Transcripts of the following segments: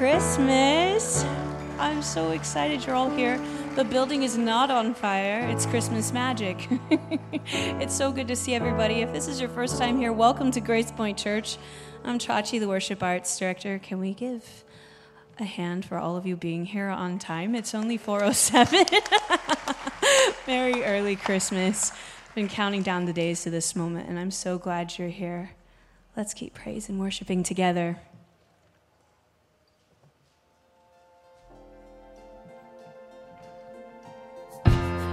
Christmas. I'm so excited you're all here. The building is not on fire. It's Christmas magic. it's so good to see everybody. If this is your first time here, welcome to Grace Point Church. I'm Chachi, the worship arts director. Can we give a hand for all of you being here on time? It's only 407. Merry early Christmas. I've Been counting down the days to this moment and I'm so glad you're here. Let's keep praise and worshiping together.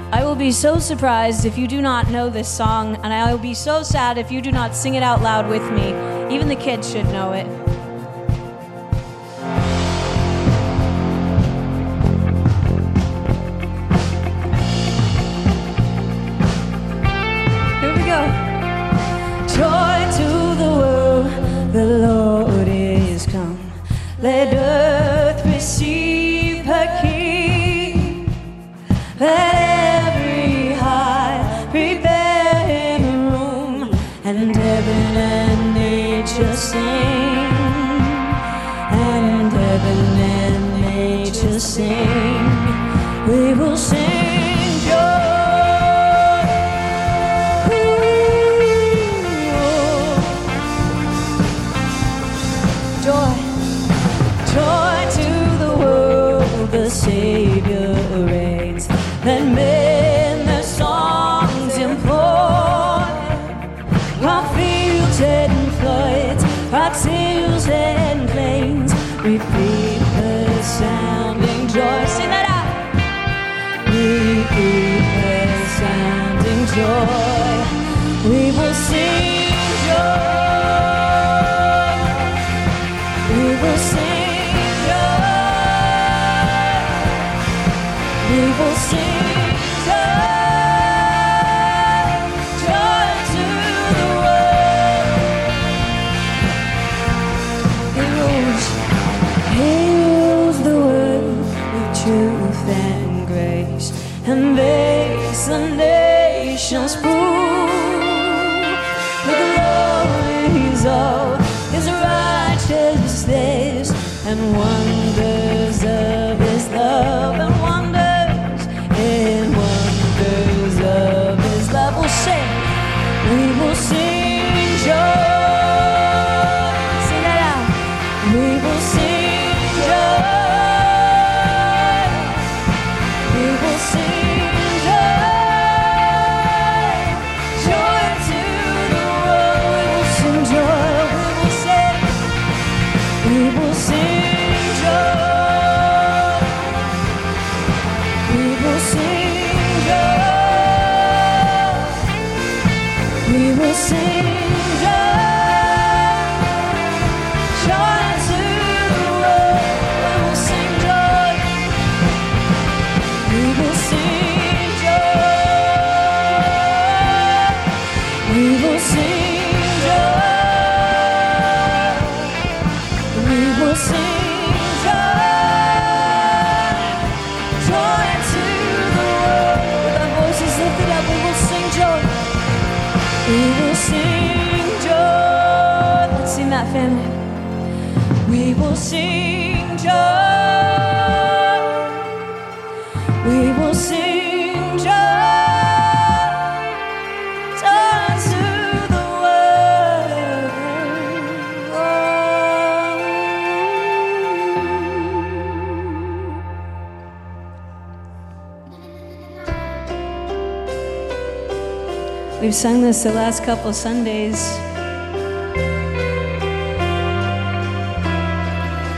I will be so surprised if you do not know this song, and I will be so sad if you do not sing it out loud with me. Even the kids should know it. Sung this the last couple Sundays.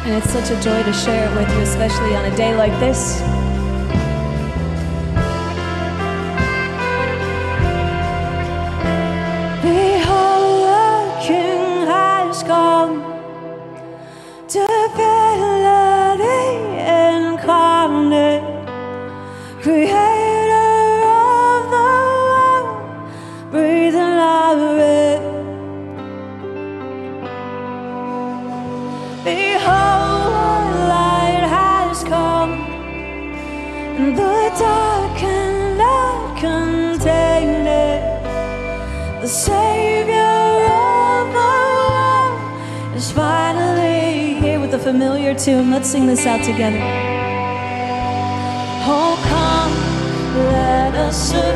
And it's such a joy to share it with you, especially on a day like this. Let's sing this out together. Oh, come, let us serve.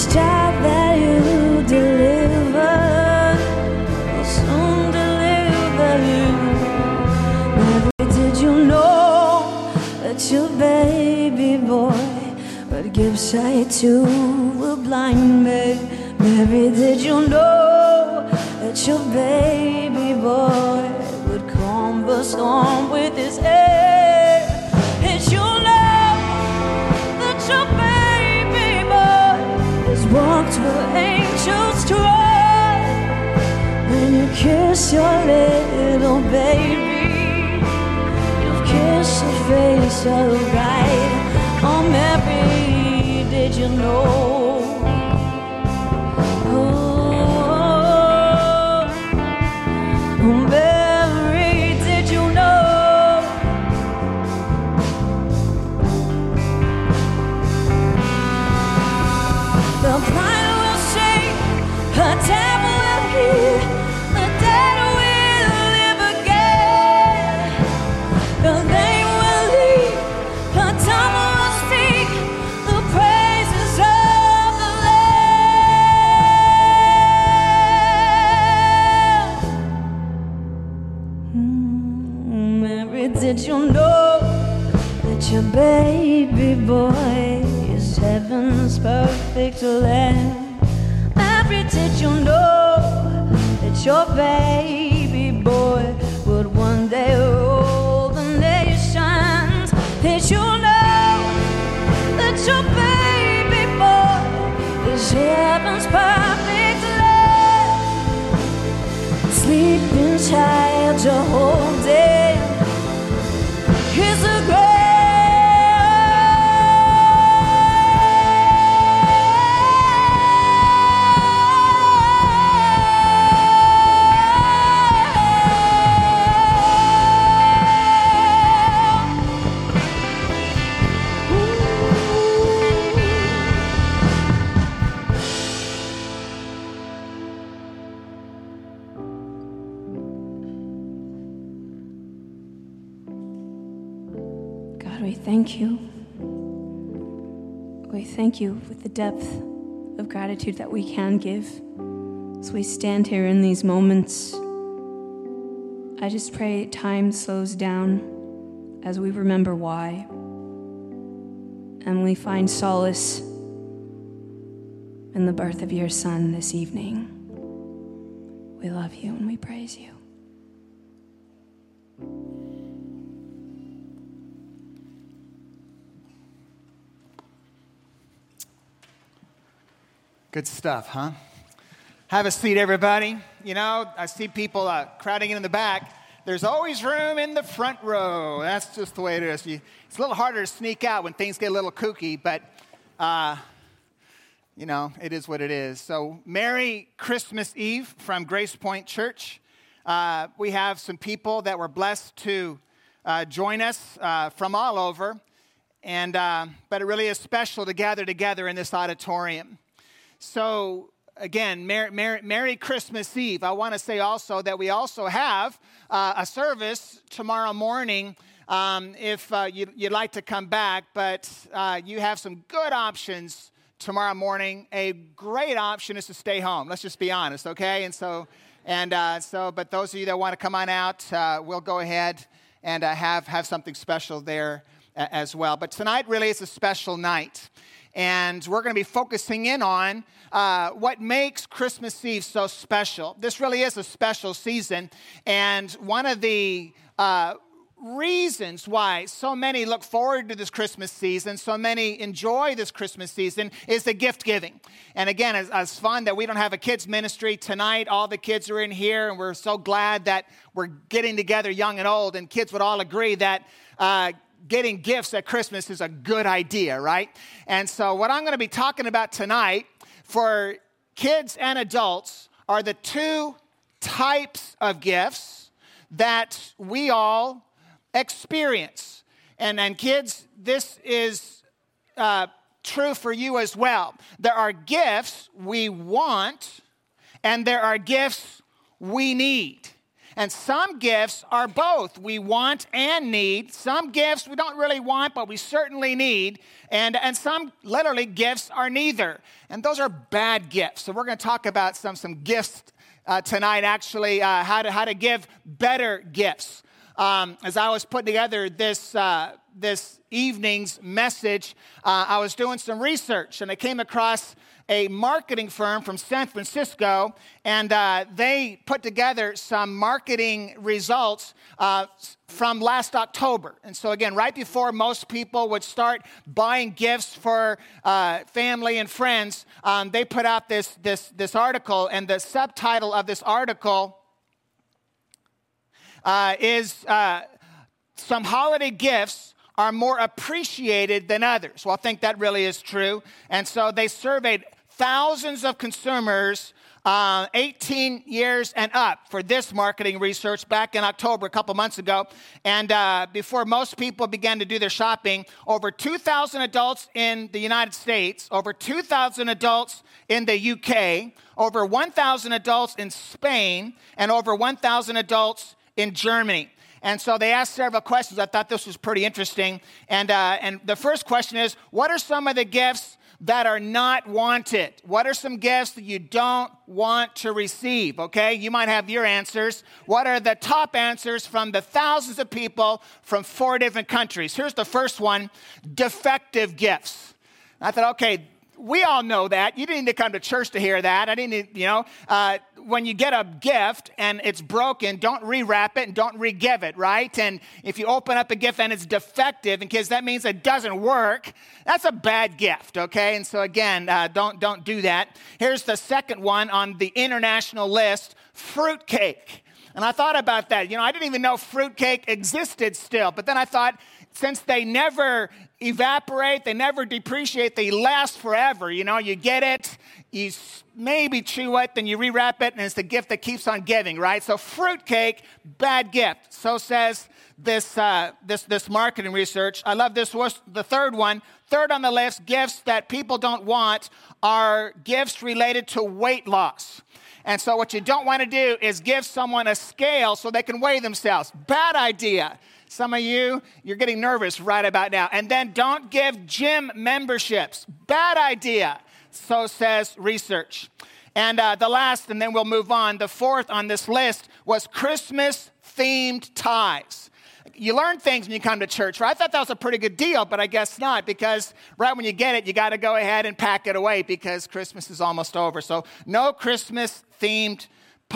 This child that you deliver will soon deliver you. Never did you know that your baby boy would give sight to a blind man. Maybe did you know that your baby boy would calm the storm with his head? will angels cry when you kiss your little baby? You kiss kissed a face so right. I'm happy. Did you know? Lamb? Mary, did you know that your baby boy would one day rule the nations? Did you know that your baby boy is heaven's perfect lamb? Sleeping child, holding God, we thank you. We thank you with the depth of gratitude that we can give as we stand here in these moments. I just pray time slows down as we remember why and we find solace in the birth of your son this evening. We love you and we praise you. Good stuff, huh? Have a seat, everybody. You know, I see people uh, crowding in the back. There's always room in the front row. That's just the way it is. You, it's a little harder to sneak out when things get a little kooky, but, uh, you know, it is what it is. So, Merry Christmas Eve from Grace Point Church. Uh, we have some people that were blessed to uh, join us uh, from all over, and, uh, but it really is special to gather together in this auditorium. So, again, Merry, Merry, Christmas Eve. I want to say also that we also have uh, a service tomorrow morning. Um, if uh, you, would like to come back, but uh, you have some good options tomorrow morning. A great option is to stay home. Let's just be honest, okay? And so, and uh, so, but those of you that want to come on out, uh, we'll go ahead and uh, have have something special there as well. But tonight really is a special night and we're going to be focusing in on uh, what makes Christmas Eve so special. This really is a special season, and one of the uh, reasons why so many look forward to this Christmas season, so many enjoy this Christmas season, is the gift giving. And again, it's, it's fun that we don't have a kids' ministry tonight. All the kids are in here, and we're so glad that we're getting together, young and old, and kids would all agree that. Uh, getting gifts at Christmas is a good idea, right? And so, what I'm going to be talking about tonight for kids and adults are the two types of gifts that we all experience. And, and kids, this is uh, true for you as well. There are gifts we want, and there are gifts we need. And some gifts are both. We want and need. Some gifts we don't really want, but we certainly need. And, and some literally gifts are neither. And those are bad gifts. So we're going to talk about some, some gifts uh, tonight, actually, uh, how, to, how to give better gifts. Um, as I was putting together this, uh, this evening's message, uh, I was doing some research and I came across a marketing firm from San Francisco, and uh, they put together some marketing results uh, from last October. And so, again, right before most people would start buying gifts for uh, family and friends, um, they put out this, this, this article, and the subtitle of this article uh, is uh, some holiday gifts are more appreciated than others. Well, I think that really is true. And so they surveyed thousands of consumers uh, 18 years and up for this marketing research back in October, a couple months ago. And uh, before most people began to do their shopping, over 2,000 adults in the United States, over 2,000 adults in the UK, over 1,000 adults in Spain, and over 1,000 adults in Germany. And so they asked several questions. I thought this was pretty interesting. And, uh, and the first question is What are some of the gifts that are not wanted? What are some gifts that you don't want to receive? Okay, you might have your answers. What are the top answers from the thousands of people from four different countries? Here's the first one defective gifts. I thought, okay, we all know that. You didn't need to come to church to hear that. I didn't, you know, uh, when you get a gift and it's broken, don't rewrap it and don't re-give it, right? And if you open up a gift and it's defective, because that means it doesn't work, that's a bad gift, okay? And so again, uh, don't don't do that. Here's the second one on the international list: fruitcake. And I thought about that. You know, I didn't even know fruitcake existed still. But then I thought, since they never evaporate, they never depreciate, they last forever. You know, you get it, you maybe chew it, then you rewrap it, and it's the gift that keeps on giving, right? So, fruitcake, bad gift. So says this, uh, this, this marketing research. I love this was the third one. Third on the list, gifts that people don't want are gifts related to weight loss. And so, what you don't want to do is give someone a scale so they can weigh themselves. Bad idea. Some of you, you're getting nervous right about now. And then don't give gym memberships. Bad idea. So says research. And uh, the last, and then we'll move on, the fourth on this list was Christmas themed ties. You learn things when you come to church, right? I thought that was a pretty good deal, but I guess not because right when you get it, you got to go ahead and pack it away because Christmas is almost over. So, no Christmas themed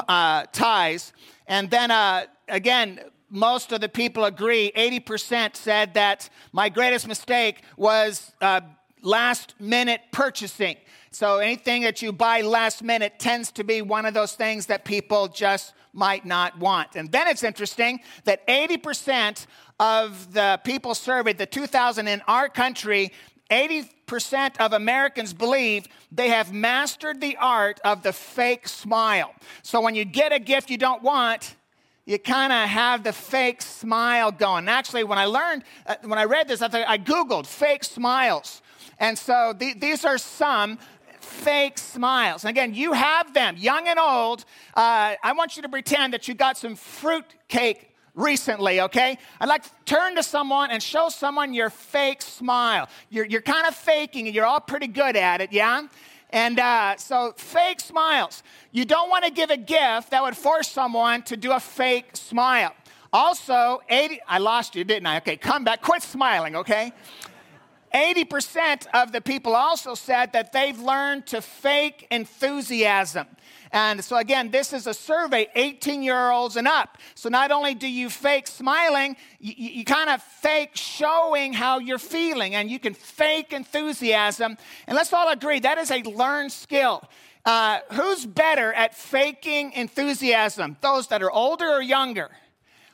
uh, ties. And then uh, again, most of the people agree. 80% said that my greatest mistake was uh, last minute purchasing. So anything that you buy last minute tends to be one of those things that people just might not want. And then it's interesting that 80% of the people surveyed, the 2,000 in our country, 80% of Americans believe they have mastered the art of the fake smile. So when you get a gift you don't want, you kind of have the fake smile going. Actually, when I learned, uh, when I read this, I, I Googled fake smiles. And so the, these are some fake smiles. And again, you have them, young and old. Uh, I want you to pretend that you got some fruit cake recently, okay? I'd like to turn to someone and show someone your fake smile. You're, you're kind of faking it, you're all pretty good at it, yeah? And uh, so, fake smiles. You don't want to give a gift that would force someone to do a fake smile. Also, 80, I lost you, didn't I? Okay, come back. Quit smiling, okay? 80% of the people also said that they've learned to fake enthusiasm. And so, again, this is a survey, 18 year olds and up. So, not only do you fake smiling, you, you kind of fake showing how you're feeling, and you can fake enthusiasm. And let's all agree that is a learned skill. Uh, who's better at faking enthusiasm? Those that are older or younger?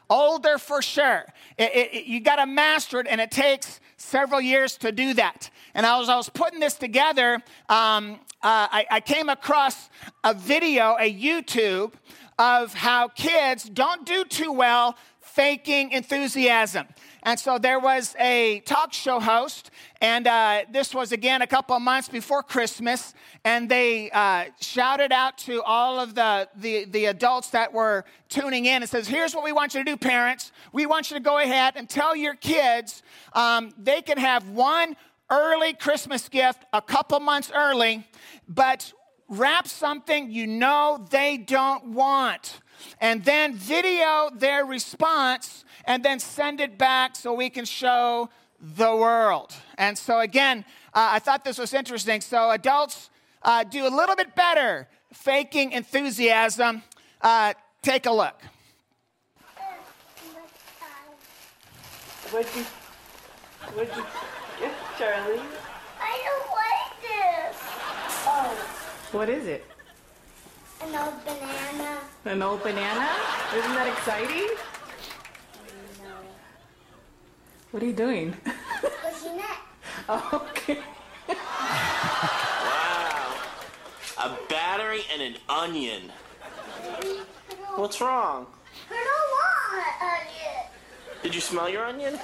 Older for sure. It, it, you got to master it, and it takes several years to do that. And as I was putting this together, um, uh, I, I came across a video, a YouTube, of how kids don't do too well faking enthusiasm. And so there was a talk show host, and uh, this was again a couple of months before Christmas, and they uh, shouted out to all of the, the, the adults that were tuning in and says, Here's what we want you to do, parents. We want you to go ahead and tell your kids um, they can have one early Christmas gift a couple months early, but wrap something you know they don't want. And then video their response and then send it back so we can show the world. And so, again, uh, I thought this was interesting. So, adults uh, do a little bit better faking enthusiasm. Uh, take a look. What'd you, what'd you get, Charlie? I don't like this. Oh, What is it? An old banana. An old banana? Isn't that exciting? What are you doing? Looking at. Oh, okay. Wow. A battery and an onion. Maybe I don't, What's wrong? I don't want an onion. Did you smell your onion?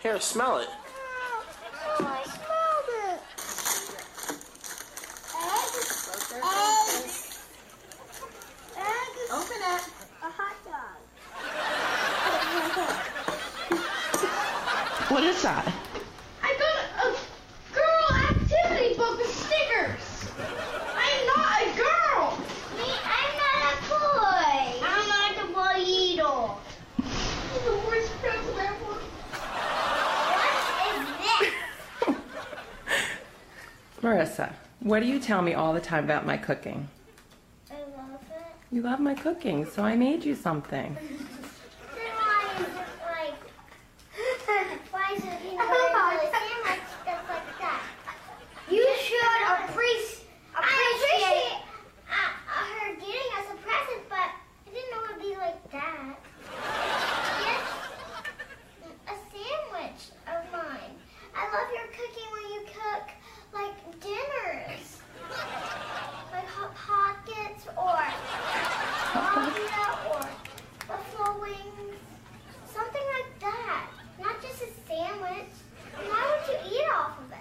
Here, smell it. Oh, I smelled it. Open it. A hot dog. What is that? I got a girl activity book with stickers. I'm not a girl. Me, I'm not a boy. I'm not a boy either. The worst present ever. What is this? Marissa, what do you tell me all the time about my cooking? You love my cooking, so I made you something. Then why is it like? why is it in really sandwich that's like that? You should appreciate. I appreciate uh, uh, her getting us a present, but I didn't know it'd be like that. Yes, a sandwich of mine. I love your cooking when you cook like dinners, like hot pockets or pasta or buffalo wings, something like that. Not just a sandwich. Why would you eat off of it?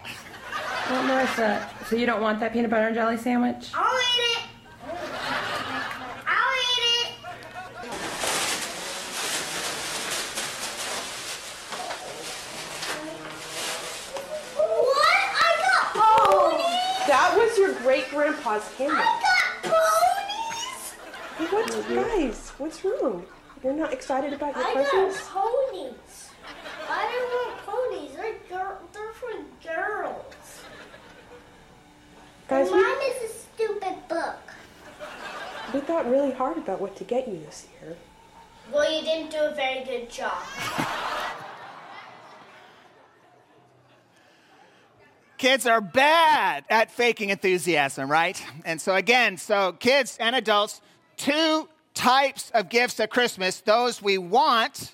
Well, Marissa, so you don't want that peanut butter and jelly sandwich? I'll eat it. I'll eat it. What? I got ponies. That was your great grandpa's hammer. I got ponies. What, guys? What's wrong? You're not excited about your I got presents? ponies. I don't want ponies. They're girl. They're for girls. Guys, we, Mine is a stupid book. we thought really hard about what to get you this year. Well, you didn't do a very good job. Kids are bad at faking enthusiasm, right? And so, again, so kids and adults, two types of gifts at Christmas those we want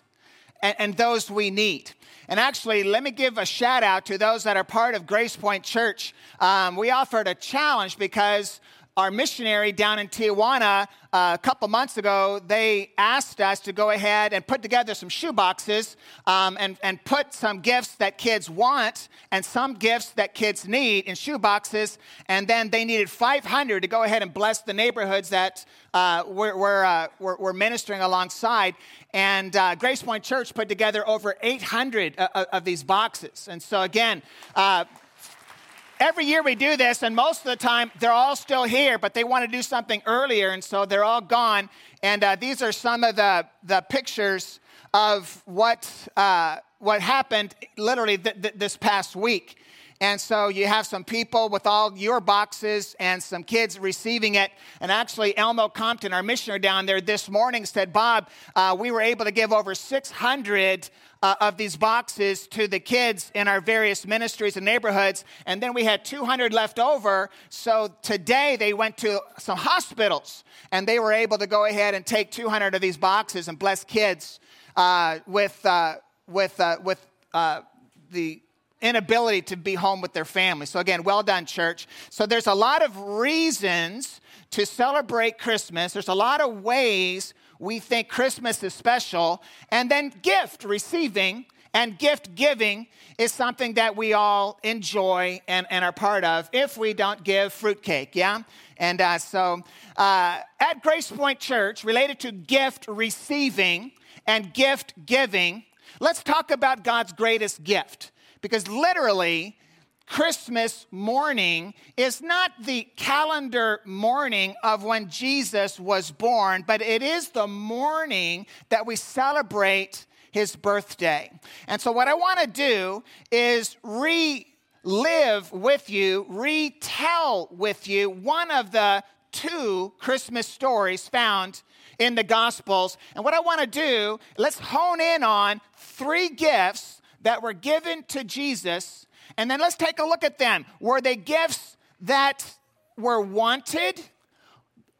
and, and those we need. And actually, let me give a shout out to those that are part of Grace Point Church. Um, we offered a challenge because our missionary down in Tijuana uh, a couple months ago, they asked us to go ahead and put together some shoe boxes um, and, and put some gifts that kids want and some gifts that kids need in shoe boxes. And then they needed 500 to go ahead and bless the neighborhoods that uh, we're, we're, uh, we're, we're ministering alongside. And uh, Grace Point Church put together over 800 of, of these boxes. And so, again, uh, Every year we do this, and most of the time they're all still here, but they want to do something earlier, and so they're all gone. And uh, these are some of the, the pictures of what, uh, what happened literally th- th- this past week. And so you have some people with all your boxes and some kids receiving it. And actually, Elmo Compton, our missionary down there this morning, said, Bob, uh, we were able to give over 600 uh, of these boxes to the kids in our various ministries and neighborhoods. And then we had 200 left over. So today they went to some hospitals and they were able to go ahead and take 200 of these boxes and bless kids uh, with, uh, with, uh, with uh, the inability to be home with their family. So, again, well done, church. So, there's a lot of reasons to celebrate Christmas. There's a lot of ways we think Christmas is special. And then, gift receiving and gift giving is something that we all enjoy and, and are part of if we don't give fruitcake, yeah? And uh, so, uh, at Grace Point Church, related to gift receiving and gift giving, let's talk about God's greatest gift because literally, Christmas morning is not the calendar morning of when Jesus was born, but it is the morning that we celebrate his birthday. And so, what I want to do is relive with you, retell with you one of the two Christmas stories found in the Gospels. And what I want to do, let's hone in on three gifts that were given to Jesus, and then let's take a look at them. Were they gifts that were wanted,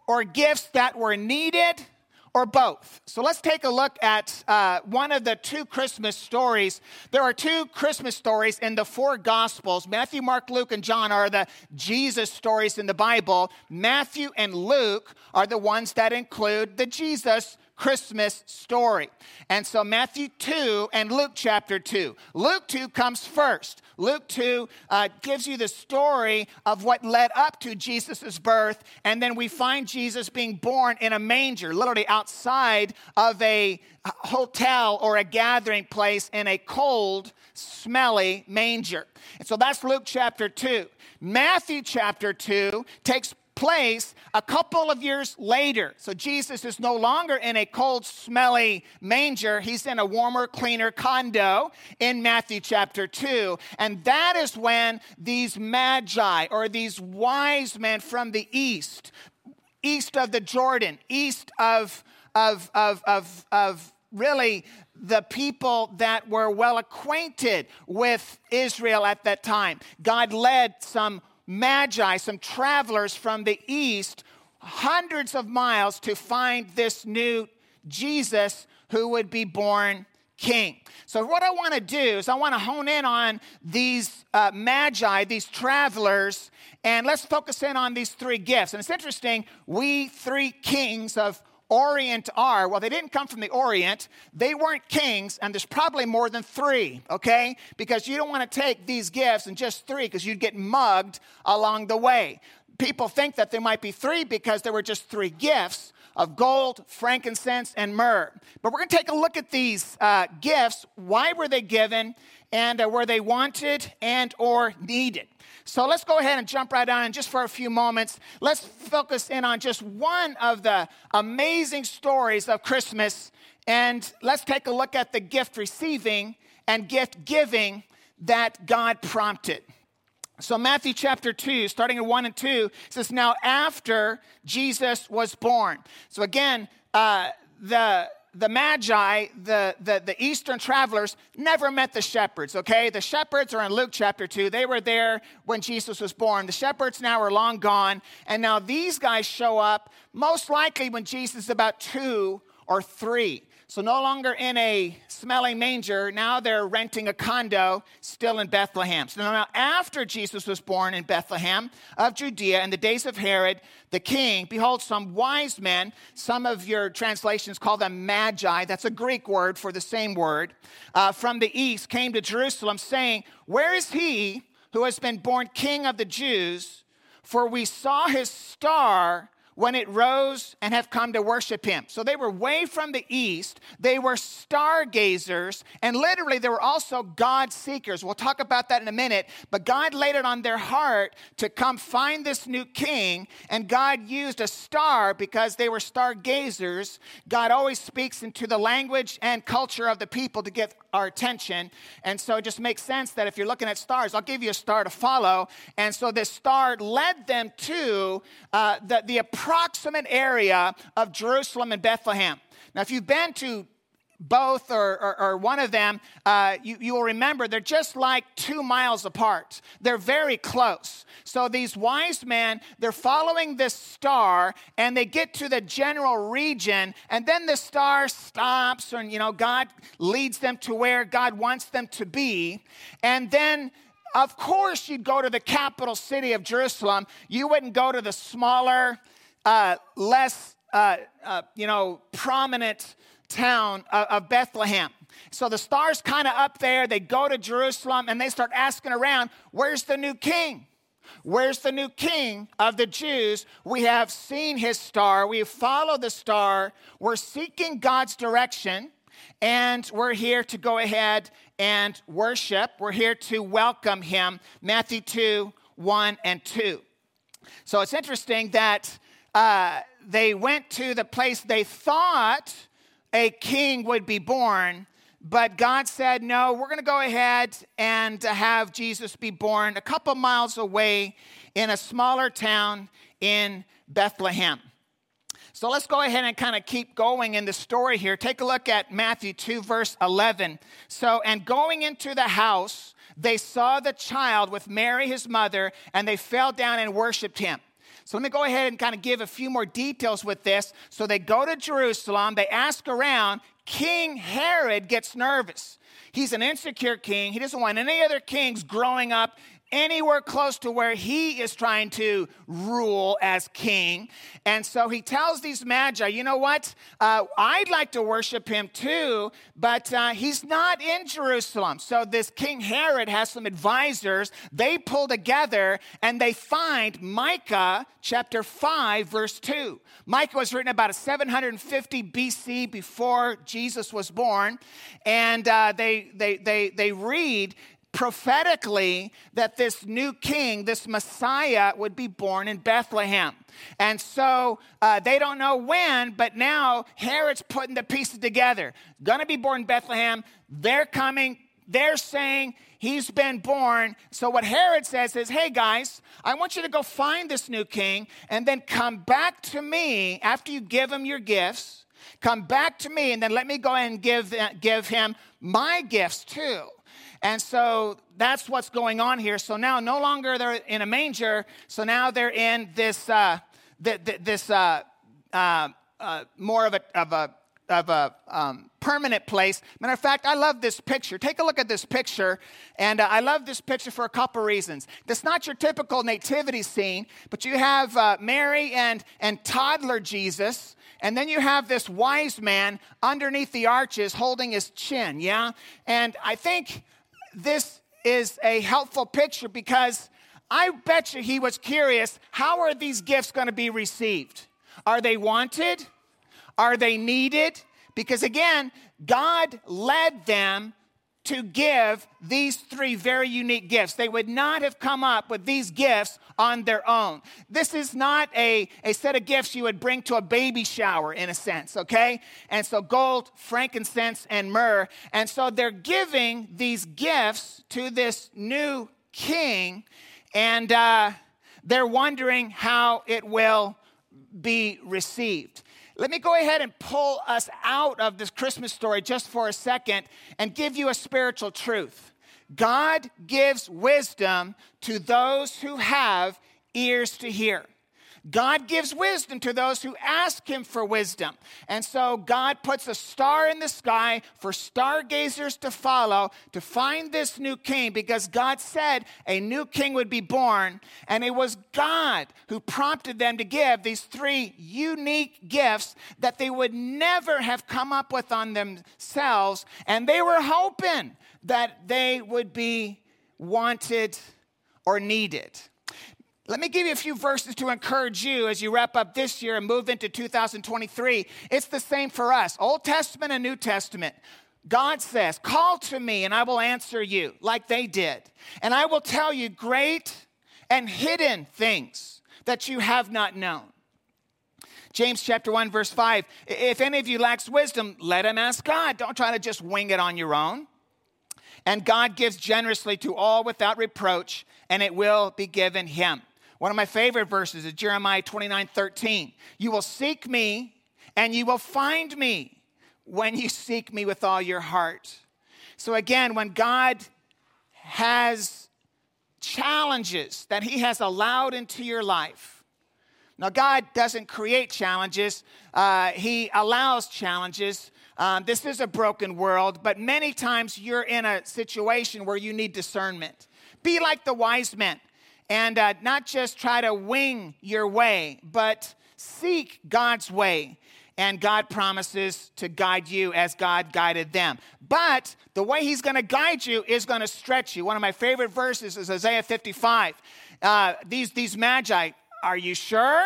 or gifts that were needed, or both. So let's take a look at uh, one of the two Christmas stories. There are two Christmas stories in the four Gospels. Matthew, Mark, Luke, and John are the Jesus stories in the Bible. Matthew and Luke are the ones that include the Jesus Christmas story. And so Matthew 2 and Luke chapter 2. Luke 2 comes first. Luke 2 uh, gives you the story of what led up to Jesus' birth. And then we find Jesus being born in a manger, literally outside of a hotel or a gathering place in a cold, smelly manger. And so that's Luke chapter 2. Matthew chapter 2 takes place a couple of years later. So Jesus is no longer in a cold, smelly manger. He's in a warmer, cleaner condo in Matthew chapter 2. And that is when these magi or these wise men from the east, east of the Jordan, east of, of, of, of, of really the people that were well acquainted with Israel at that time. God led some magi, some travelers from the east, hundreds of miles to find this new Jesus who would be born king. So, what I want to do is, I want to hone in on these uh, magi, these travelers, and let's focus in on these three gifts. And it's interesting, we three kings of Orient are, well, they didn't come from the Orient. They weren't kings, and there's probably more than three, okay? Because you don't want to take these gifts and just three because you'd get mugged along the way. People think that there might be three because there were just three gifts of gold, frankincense, and myrrh. But we're going to take a look at these uh, gifts. Why were they given? And uh, were they wanted and or needed? So let's go ahead and jump right on. Just for a few moments, let's focus in on just one of the amazing stories of Christmas. And let's take a look at the gift receiving and gift giving that God prompted. So, Matthew chapter 2, starting at 1 and 2, says, Now after Jesus was born. So, again, uh, the the magi, the, the, the eastern travelers, never met the shepherds, okay? The shepherds are in Luke chapter 2. They were there when Jesus was born. The shepherds now are long gone. And now these guys show up most likely when Jesus is about two or three. So no longer in a smelly manger, now they're renting a condo still in Bethlehem. So now after Jesus was born in Bethlehem of Judea in the days of Herod the king, behold, some wise men, some of your translations call them magi, that's a Greek word for the same word, uh, from the east came to Jerusalem saying, Where is he who has been born king of the Jews? For we saw his star when it rose and have come to worship him. So they were way from the east. They were stargazers, and literally they were also God seekers. We'll talk about that in a minute. But God laid it on their heart to come find this new king, and God used a star because they were stargazers. God always speaks into the language and culture of the people to get our attention. And so it just makes sense that if you're looking at stars, I'll give you a star to follow. And so this star led them to uh, the, the approximate area of Jerusalem and Bethlehem. Now, if you've been to both or, or, or, one of them, uh, you, you will remember they're just like two miles apart. They're very close. So these wise men, they're following this star and they get to the general region, and then the star stops, and you know, God leads them to where God wants them to be. And then of course, you'd go to the capital city of Jerusalem. You wouldn't go to the smaller, uh, less, uh, uh, you know, prominent town of, Bethlehem. So the star's kind of up there. They go to Jerusalem and they start asking around, where's the new king? Where's the new king of the Jews? We have seen his star. We follow the star. We're seeking God's direction. And we're here to go ahead and worship. We're here to welcome him. Matthew 2 1 and 2. So it's interesting that uh, they went to the place they thought a king would be born, but God said, no, we're going to go ahead and have Jesus be born a couple miles away in a smaller town in Bethlehem. So let's go ahead and kind of keep going in the story here. Take a look at Matthew 2, verse 11. So, and going into the house, they saw the child with Mary, his mother, and they fell down and worshiped him. So let me go ahead and kind of give a few more details with this. So they go to Jerusalem, they ask around. King Herod gets nervous. He's an insecure king. He doesn't want any other kings growing up anywhere close to where he is trying to rule as king. And so he tells these magi, you know what? Uh, I'd like to worship him too, but uh, he's not in Jerusalem. So this King Herod has some advisors. They pull together and they find Micah chapter 5, verse 2. Micah was written about 750 BC before Jesus was born. And uh, they, they, they, they read prophetically that this new king, this Messiah, would be born in Bethlehem. And so uh, they don't know when, but now Herod's putting the pieces together. Gonna be born in Bethlehem. They're coming. They're saying he's been born. So what Herod says is, hey guys, I want you to go find this new king and then come back to me after you give him your gifts. Come back to me and then let me go and give, uh, give him my gifts too. And so that's what's going on here. So now no longer they're in a manger. So now they're in this, uh, th- th- this uh, uh, uh, more of a, of a, of a um, permanent place. Matter of fact, I love this picture. Take a look at this picture. And uh, I love this picture for a couple reasons. It's not your typical nativity scene, but you have uh, Mary and, and toddler Jesus. And then you have this wise man underneath the arches holding his chin, yeah? And I think this is a helpful picture because I bet you he was curious how are these gifts going to be received? Are they wanted? Are they needed? Because again, God led them to give these three very unique gifts. They would not have come up with these gifts on their own. This is not a, a set of gifts you would bring to a baby shower, in a sense, okay? And so, gold, frankincense, and myrrh. And so, they're giving these gifts to this new king, and uh, they're wondering how it will be received. Let me go ahead and pull us out of this Christmas story just for a second and give you a spiritual truth. God gives wisdom to those who have ears to hear. God gives wisdom to those who ask Him for wisdom. And so God puts a star in the sky for stargazers to follow to find this new king because God said a new king would be born. And it was God who prompted them to give these three unique gifts that they would never have come up with on themselves. And they were hoping that they would be wanted or needed. Let me give you a few verses to encourage you as you wrap up this year and move into 2023. It's the same for us Old Testament and New Testament. God says, Call to me and I will answer you, like they did. And I will tell you great and hidden things that you have not known. James chapter 1, verse 5 If any of you lacks wisdom, let him ask God. Don't try to just wing it on your own. And God gives generously to all without reproach, and it will be given him. One of my favorite verses is Jeremiah 29 13. You will seek me and you will find me when you seek me with all your heart. So, again, when God has challenges that He has allowed into your life, now, God doesn't create challenges, uh, He allows challenges. Um, this is a broken world, but many times you're in a situation where you need discernment. Be like the wise men and uh, not just try to wing your way, but seek God's way. And God promises to guide you as God guided them. But the way He's to guide you is to stretch you. One of my favorite verses is Isaiah 55. Uh, these, these magi, are you sure?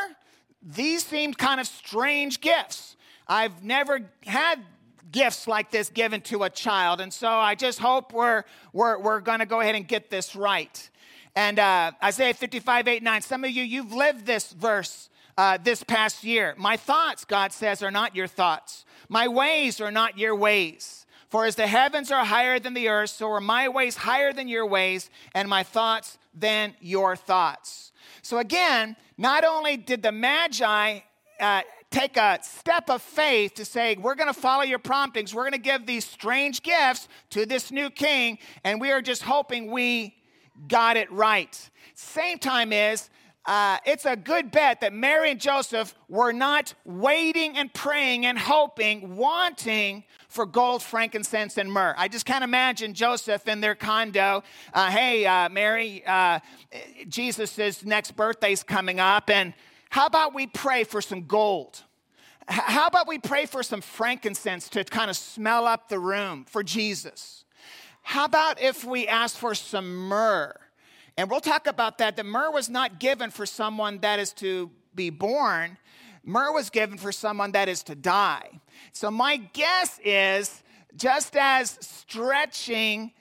These seemed kind of strange gifts. I've never had gifts like this given to a child. And so I just hope we're, we're, we're to go ahead and get this right. And uh, Isaiah 55, 8, 9. Some of you, you've lived this verse uh, this past year. My thoughts, God says, are not your thoughts. My ways are not your ways. For as the heavens are higher than the earth, so are my ways higher than your ways, and my thoughts than your thoughts. So again, not only did the Magi uh, take a step of faith to say, We're going to follow your promptings. We're going to give these strange gifts to this new king, and we are just hoping we got it right. Same time is, uh, it's a good bet that Mary and Joseph were not waiting and praying and hoping, wanting for gold, frankincense, and myrrh. I just can't imagine Joseph in their condo. Uh, hey, uh, Mary, uh, Jesus' next birthday's coming up, and how about we pray for some gold? How about we pray for some frankincense to kind of smell up the room for Jesus? How about if we ask for some myrrh? And we'll talk about that. The myrrh was not given for someone that is to be born, myrrh was given for someone that is to die. So, my guess is just as stretching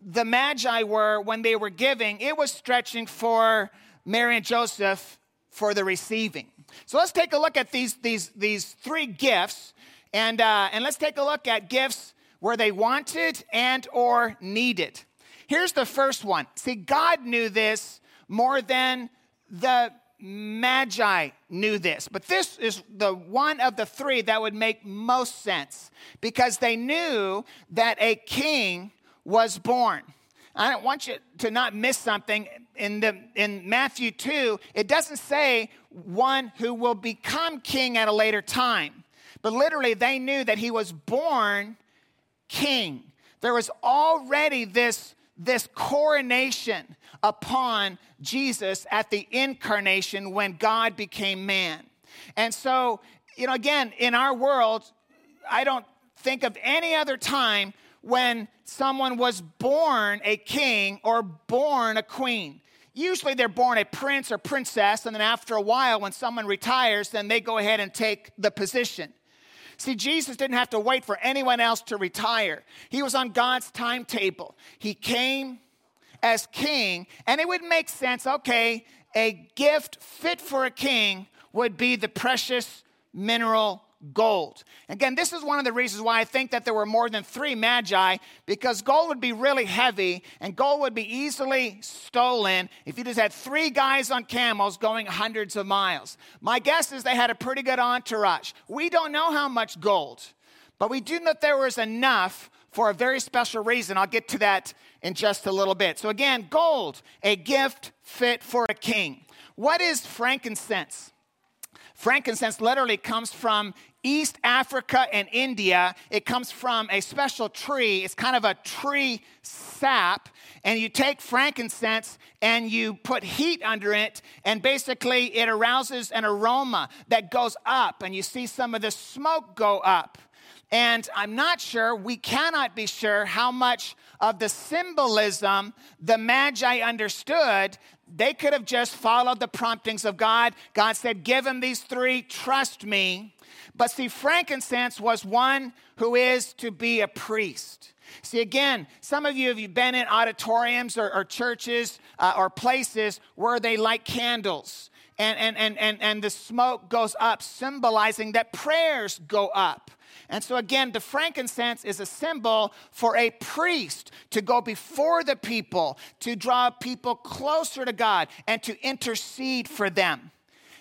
the Magi were when they were giving, it was stretching for Mary and Joseph for the receiving. So, let's take a look at these, these, these three gifts, and, uh, and let's take a look at gifts where they wanted and or needed. Here's the first one. See, God knew this more than the Magi knew this. But this is the one of the three that would make most sense because they knew that a king was born. I don't want you to not miss something. In, the, in Matthew 2, it doesn't say one who will become king at a later time. But literally, they knew that he was born king. There was already this this coronation upon Jesus at the incarnation when God became man. And so, you know, again, in our world, I don't think of any other time when someone was born a king or born a queen. Usually they're born a prince or princess, and then after a while, when someone retires, then they go ahead and take the position. See, Jesus didn't have to wait for anyone else to retire, he was on God's timetable. He came as king, and it would make sense okay, a gift fit for a king would be the precious mineral gold. Again, this is one of the reasons why I think that there were more than three magi, because gold would be really heavy and gold would be easily stolen if you just had three guys on camels going hundreds of miles. My guess is they had a pretty good entourage. We don't know how much gold, but we do know that there was enough for a very special reason. I'll get to that in just a little bit. So, again, gold, a gift fit for a king. What is frankincense? Frankincense literally comes from East Africa and India. It comes from a special tree. It's kind of a tree sap. And you take frankincense and you put heat under it, and basically it arouses an aroma that goes up, and you see some of the smoke go up. And I'm not sure, we cannot be sure how much of the symbolism the Magi understood. They could have just followed the promptings of God. God said, Give him these three, trust me. But see, frankincense was one who is to be a priest. See, again, some of you have been in auditoriums or, or churches uh, or places where they light candles and, and, and, and, and the smoke goes up, symbolizing that prayers go up. And so, again, the frankincense is a symbol for a priest to go before the people, to draw people closer to God, and to intercede for them.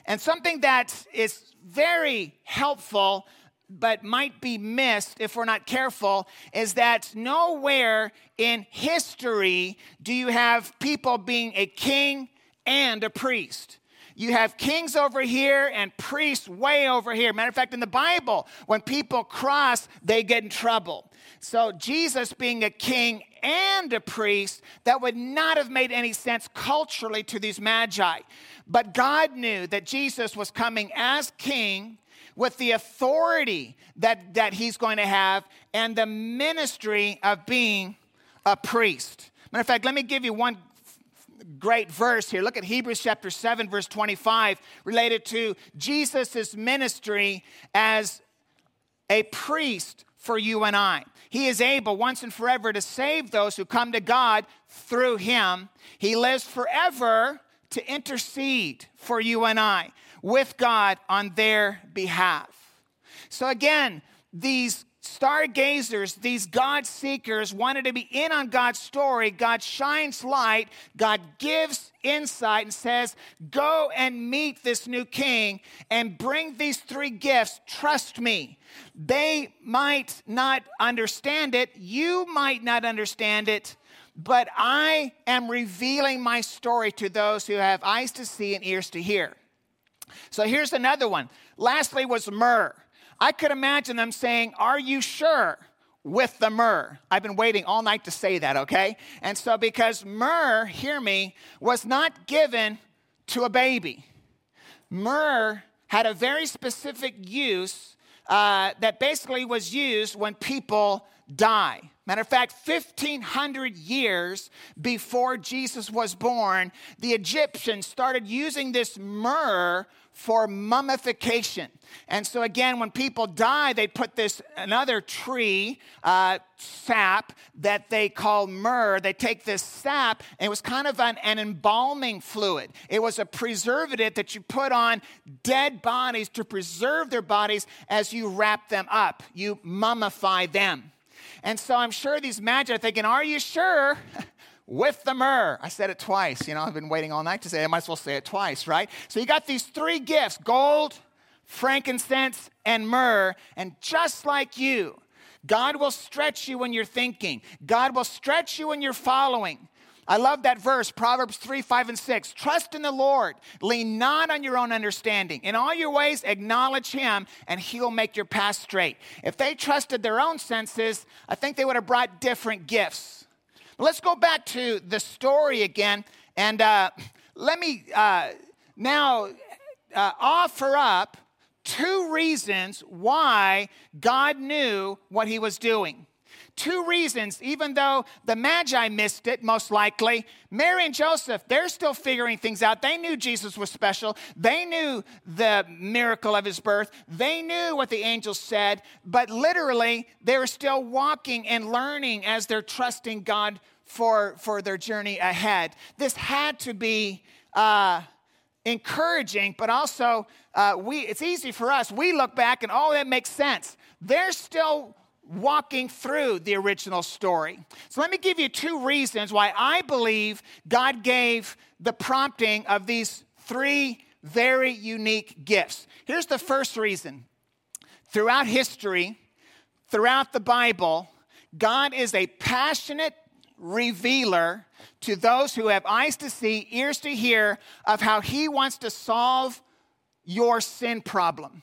And something that is very helpful but might be missed if we're not careful is that nowhere in history do you have people being a king and a priest. You have kings over here and priests way over here. Matter of fact, in the Bible, when people cross, they get in trouble. So, Jesus being a king and a priest, that would not have made any sense culturally to these magi. But God knew that Jesus was coming as king with the authority that, that he's going to have and the ministry of being a priest. Matter of fact, let me give you one great verse here. Look at Hebrews chapter 7, verse 25, related to Jesus' ministry as a priest for you and I. He is able once and forever to save those who come to God through him. He lives forever to intercede for you and I with God on their behalf. So, again, these stargazers, these God seekers, wanted to be in on God's story. God shines light, God gives insight, and says, Go and meet this new king and bring these three gifts. Trust me. They might not understand it, you might not understand it, but I am revealing my story to those who have eyes to see and ears to hear. So here's another one. Lastly, was myrrh. I could imagine them saying, Are you sure? With the myrrh. I've been waiting all night to say that, okay? And so, because myrrh, hear me, was not given to a baby, myrrh had a very specific use uh, that basically was used when people die. Matter of fact, 1500 years before Jesus was born, the Egyptians started using this myrrh for mummification. And so, again, when people die, they put this another tree uh, sap that they call myrrh. They take this sap, and it was kind of an, an embalming fluid. It was a preservative that you put on dead bodies to preserve their bodies as you wrap them up. You mummify them. And so I'm sure these magi are thinking, Are you sure? with the myrrh. I said it twice. You know, I've been waiting all night to say it. I might as well say it twice, right? So you got these three gifts gold, frankincense, and myrrh. And just like you, God will stretch you when you're thinking, God will stretch you when you're following. I love that verse, Proverbs 3, 5, and 6. Trust in the Lord. Lean not on your own understanding. In all your ways, acknowledge Him, and He'll make your path straight. If they trusted their own senses, I think they would have brought different gifts. Let's go back to the story again, and uh, let me uh, now uh, offer up two reasons why God knew what He was doing. Two reasons, even though the Magi missed it, most likely, Mary and Joseph, they're still figuring things out. They knew Jesus was special. They knew the miracle of his birth. They knew what the angels said, but literally, they were still walking and learning as they're trusting God for, for their journey ahead. This had to be uh, encouraging, but also uh, we, it's easy for us. We look back and, oh, that makes sense. They're still walking through the original story. So let me give you two reasons why I believe God gave the prompting of these three very unique gifts. Here's the first reason. Throughout history, throughout the Bible, God is a passionate revealer to those who have eyes to see, ears to hear of how he wants to solve your sin problem.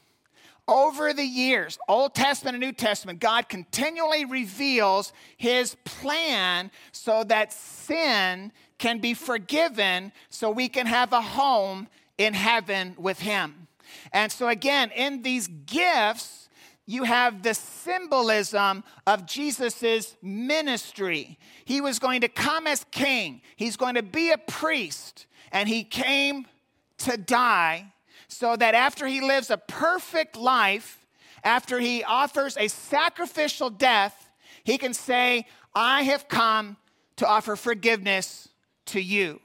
Over the years, Old Testament and New Testament, God continually reveals his plan so that sin can be forgiven so we can have a home in heaven with him. And so, again, in these gifts, you have the symbolism of Jesus' ministry. He was going to come as king, he's going to be a priest, and he came to die so that after he lives a perfect life, after he offers a sacrificial death, he can say, I have come to offer forgiveness to you.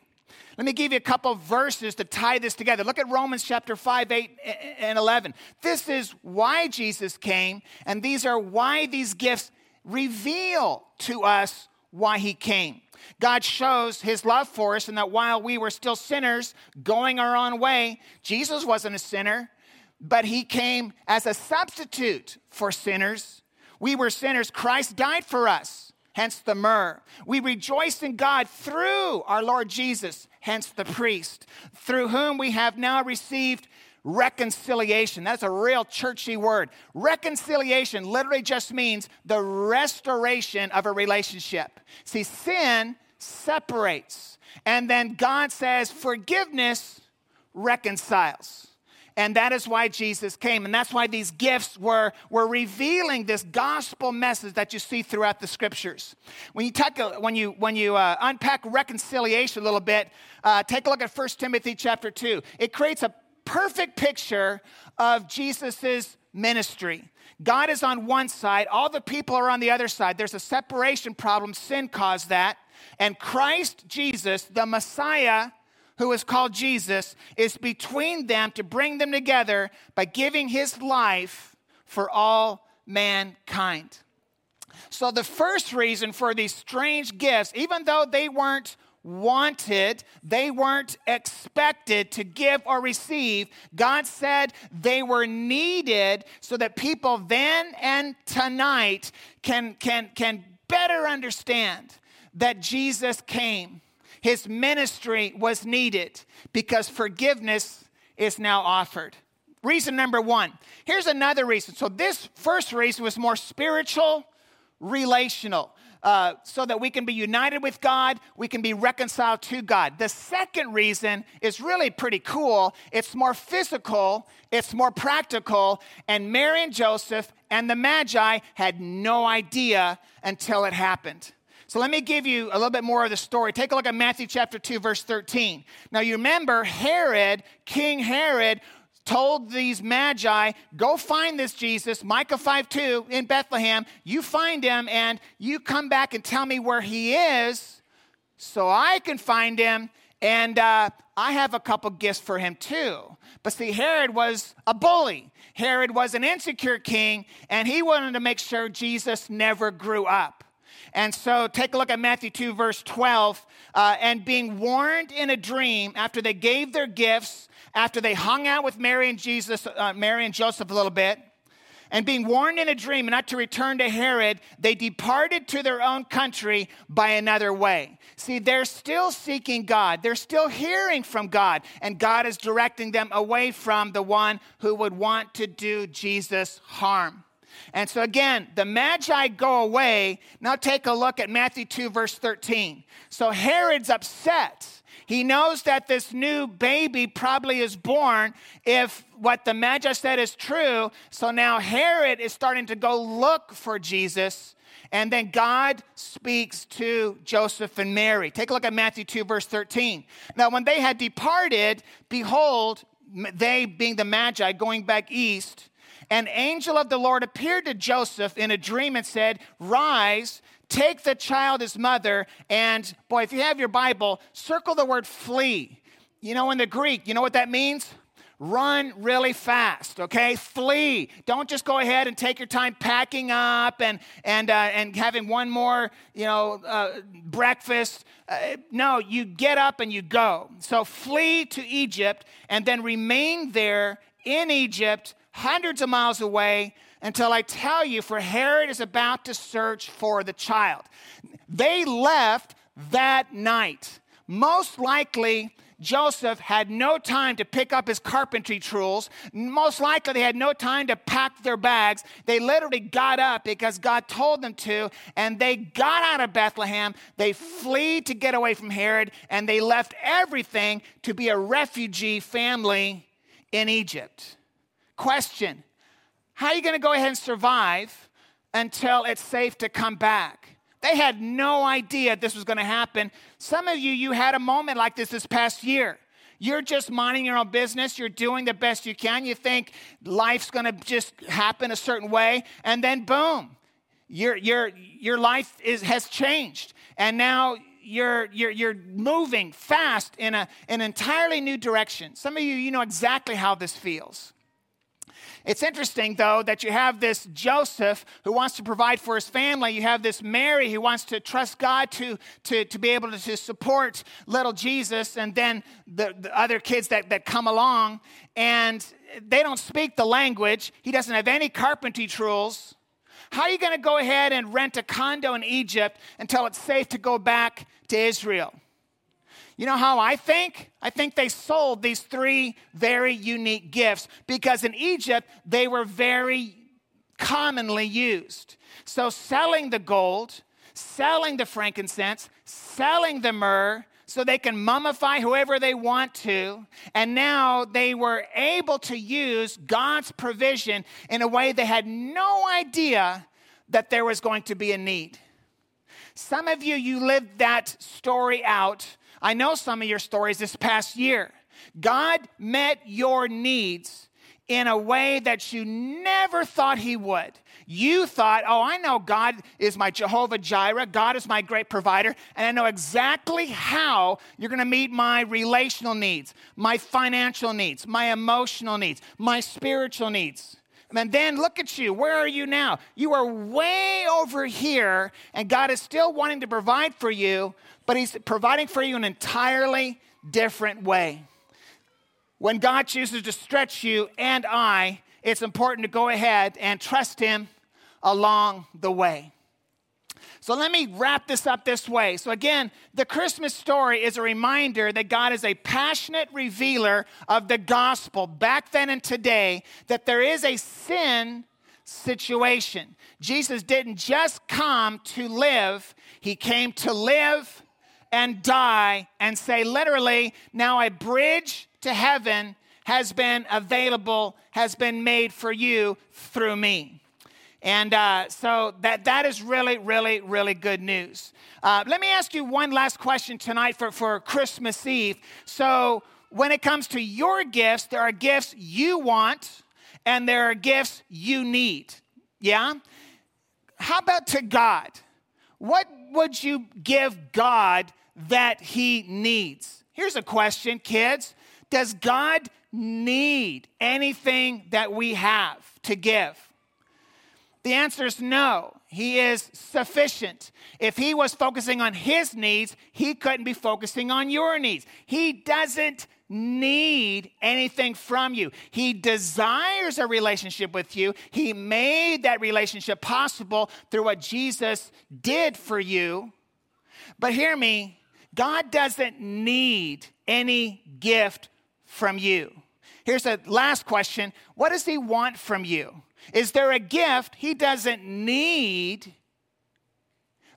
Let me give you a couple verses to tie this together. Look at Romans chapter 5, 8, and 11. This is why Jesus came, and these are why these gifts reveal to us why he came. God shows his love for us, and that while we were still sinners, going our own way, Jesus wasn't a sinner, but he came as a substitute for sinners. We were sinners, Christ died for us, hence the myrrh. We rejoice in God through our Lord Jesus, hence the priest, through whom we have now received reconciliation. That's a real churchy word. Reconciliation literally just means the restoration of a relationship. See, sin separates, and then God says forgiveness reconciles. And that is why Jesus came. And that's why these gifts were, were revealing this gospel message that you see throughout the scriptures. When you, take a, when you, when you uh, unpack reconciliation a little bit, uh, take a look at 1 Timothy chapter 2. It creates a perfect picture of Jesus' ministry. God is on one side, all the people are on the other side. There's a separation problem, sin caused that. And Christ Jesus, the Messiah, who is called Jesus, is between them to bring them together by giving his life for all mankind. So, the first reason for these strange gifts, even though they weren't wanted, they weren't expected to give or receive. God said they were needed so that people then and tonight can, can, can better understand that Jesus came. His ministry was needed because forgiveness is now offered. Reason number one. Here's another reason. So, this first reason was more spiritual, relational, uh, so that we can be united with God, we can be reconciled to God. The second reason is really pretty cool. It's more physical, it's more practical, and Mary and Joseph and the Magi had no idea until it happened. So let me give you a little bit more of the story. Take a look at Matthew chapter 2, verse 13. Now you remember Herod, King Herod, told these magi, go find this Jesus, Micah 5 2 in Bethlehem. You find him and you come back and tell me where he is so I can find him. And uh, I have a couple gifts for him too. But see, Herod was a bully. Herod was an insecure king, and he wanted to make sure Jesus never grew up. And so take a look at Matthew 2, verse 12. Uh, and being warned in a dream after they gave their gifts, after they hung out with Mary and Jesus, uh, Mary and Joseph a little bit, and being warned in a dream not to return to Herod, they departed to their own country by another way. See, they're still seeking God. They're still hearing from God, and God is directing them away from the one who would want to do Jesus harm. And so again, the Magi go away. Now take a look at Matthew 2, verse 13. So Herod's upset. He knows that this new baby probably is born if what the Magi said is true. So now Herod is starting to go look for Jesus. And then God speaks to Joseph and Mary. Take a look at Matthew 2, verse 13. Now, when they had departed, behold, they being the Magi going back east, an angel of the Lord appeared to Joseph in a dream and said, Rise, take the child, his mother, and boy, if you have your Bible, circle the word flee. You know, in the Greek, you know what that means? Run really fast, okay? Flee. Don't just go ahead and take your time packing up and, and, uh, and having one more, you know, uh, breakfast. Uh, no, you get up and you go. So flee to Egypt and then remain there in Egypt hundreds of miles away until I tell you, for Herod is about to search for the child. They left that night. Most likely, Joseph had no time to pick up his carpentry tools. Most likely, they had no time to pack their bags. They literally got up because God told them to, and they got out of Bethlehem. They flee to get away from Herod, and they left everything to be a refugee family in Egypt. Question How are you going to go ahead and survive until it's safe to come back? They had no idea this was going to happen. Some of you, you had a moment like this this past year. You're just minding your own business. You're doing the best you can. You think life's going to just happen a certain way. And then, boom, your, your, your life is, has changed. And now you're, you're, you're moving fast in a, an entirely new direction. Some of you, you know exactly how this feels. It's interesting, though, that you have this Joseph who wants to provide for his family. You have this Mary who wants to trust God to, to, to be able to, to support little Jesus, and then the, the other kids that, that come along, and they don't speak the language. He doesn't have any carpentry tools. How are you going to go ahead and rent a condo in Egypt until it's safe to go back to Israel? You know how I think? I think they sold these three very unique gifts because in Egypt they were very commonly used. So selling the gold, selling the frankincense, selling the myrrh, so they can mummify whoever they want to. And now they were able to use God's provision in a way they had no idea that there was going to be a need. Some of you, you lived that story out I know some of your stories this past year. God met your needs in a way that you never thought He would. You thought, oh, I know God is my Jehovah Jireh, God is my great provider, and I know exactly how you're to meet my relational needs, my financial needs, my emotional needs, my spiritual needs. And then look at you. Where are you now? You are way over here, and God is still wanting to provide for you, but He's providing for you an entirely different way. When God chooses to stretch you and I, it's important to go ahead and trust Him along the way. So let me wrap this up this way. So, again, the Christmas story is a reminder that God is a passionate revealer of the gospel back then and today, that there is a sin situation. Jesus didn't just come to live, He came to live and die and say, literally, now a bridge to heaven has been available, has been made for you through me. And uh, so that, that is really, really, really good news. Uh, let me ask you one last question tonight for, for Christmas Eve. So, when it comes to your gifts, there are gifts you want and there are gifts you need. Yeah? How about to God? What would you give God that He needs? Here's a question, kids Does God need anything that we have to give? The answer is no. He is sufficient. If he was focusing on his needs, he couldn't be focusing on your needs. He doesn't need anything from you. He desires a relationship with you. He made that relationship possible through what Jesus did for you. But hear me, God doesn't need any gift from you. Here's the last question What does He want from you? Is there a gift he doesn't need,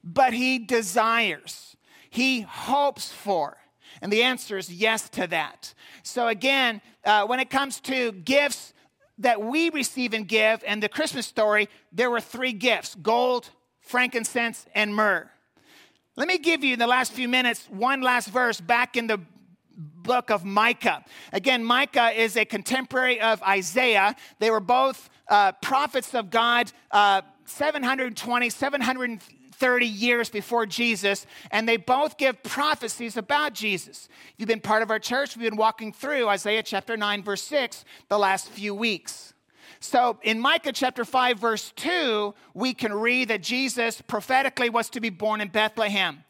but he desires? He hopes for? And the answer is yes to that. So, again, uh, when it comes to gifts that we receive and give, and the Christmas story, there were three gifts gold, frankincense, and myrrh. Let me give you in the last few minutes one last verse back in the book of Micah. Again, Micah is a contemporary of Isaiah. They were both uh, prophets of God, uh, 720, 730 years before Jesus, and they both give prophecies about Jesus. If you've been part of our church, we've been walking through Isaiah chapter 9, verse 6, the last few weeks. So in Micah chapter 5, verse 2, we can read that Jesus prophetically was to be born in Bethlehem.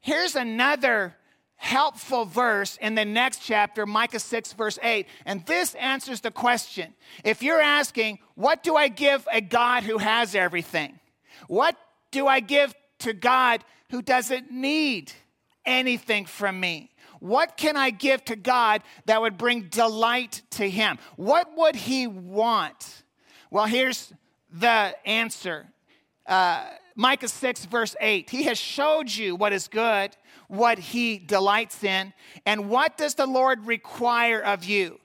Here's another helpful verse in the next chapter, Micah 6, verse 8. And this answers the question. If you're asking, what do I give a God who has everything? What do I give to God who doesn't need anything from me? What can I give to God that would bring delight to Him? What would He want? Well, here's the answer. Uh, Micah 6, verse 8. He has showed you what is good, what he delights in, and what does the Lord require of you?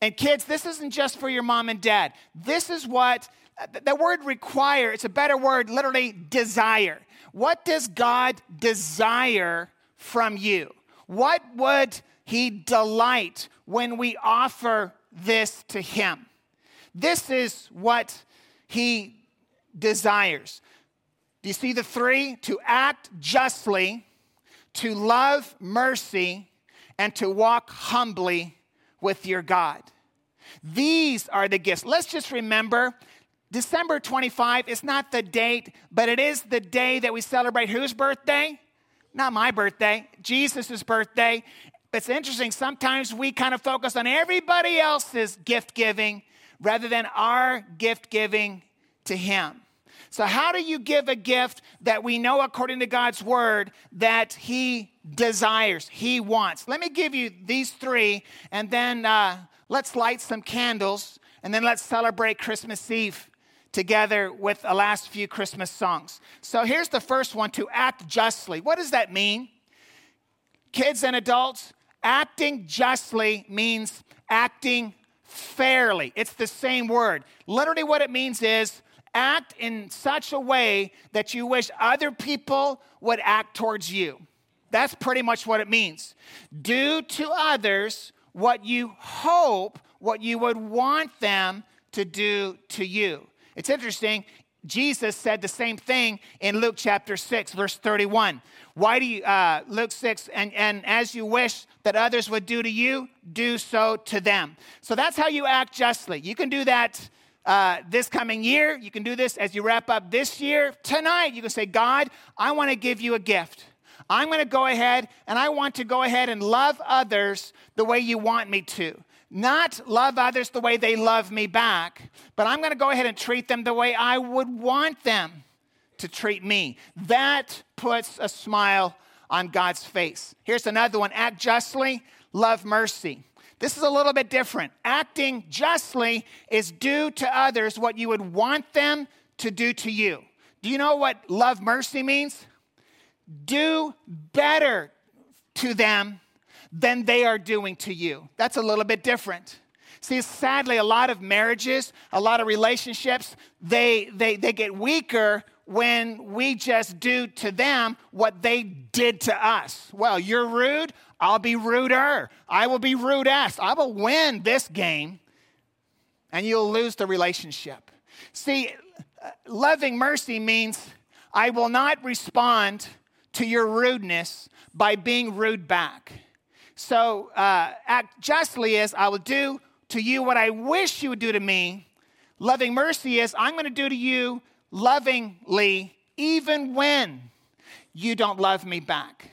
And kids, this isn't just for your mom and dad. This is what the word require, it's a better word, literally desire. What does God desire from you? What would he delight when we offer this to him? This is what he desires. Do you see the three? To act justly, to love mercy, and to walk humbly with your God. These are the gifts. Let's just remember December 25 is not the date, but it is the day that we celebrate whose birthday? Not my birthday, Jesus' birthday. It's interesting, sometimes we kind of focus on everybody else's gift giving rather than our gift giving to Him. So, how do you give a gift that we know, according to God's word, that He desires, He wants? Let me give you these three, and then uh, let's light some candles, and then let's celebrate Christmas Eve together with the last few Christmas songs. So, here's the first one to act justly. What does that mean? Kids and adults, acting justly means acting fairly. It's the same word. Literally, what it means is act in such a way that you wish other people would act towards you. That's pretty much what it means. Do to others what you hope, what you would want them to do to you. It's interesting. Jesus said the same thing in Luke chapter 6, verse 31. Why do you, uh, Luke 6, and, and as you wish that others would do to you, do so to them. So that's how you act justly. You can do that uh, this coming year. You can do this as you wrap up this year. Tonight, you can say, God, I want to give you a gift. I'm going to go ahead and I want to go ahead and love others the way you want me to. Not love others the way they love me back, but I'm going to go ahead and treat them the way I would want them to treat me. That puts a smile on God's face. Here's another one act justly, love mercy. This is a little bit different. Acting justly is do to others what you would want them to do to you. Do you know what love mercy means? Do better to them than they are doing to you. That's a little bit different. See, sadly, a lot of marriages, a lot of relationships, they, they, they get weaker when we just do to them what they did to us. Well, you're rude, I'll be ruder. I will be rudest. I will win this game, and you'll lose the relationship. See, loving mercy means I will not respond to your rudeness by being rude back. So, uh, act justly is I will do to you what I wish you would do to me. Loving mercy is I'm going to do to you lovingly, even when you don't love me back.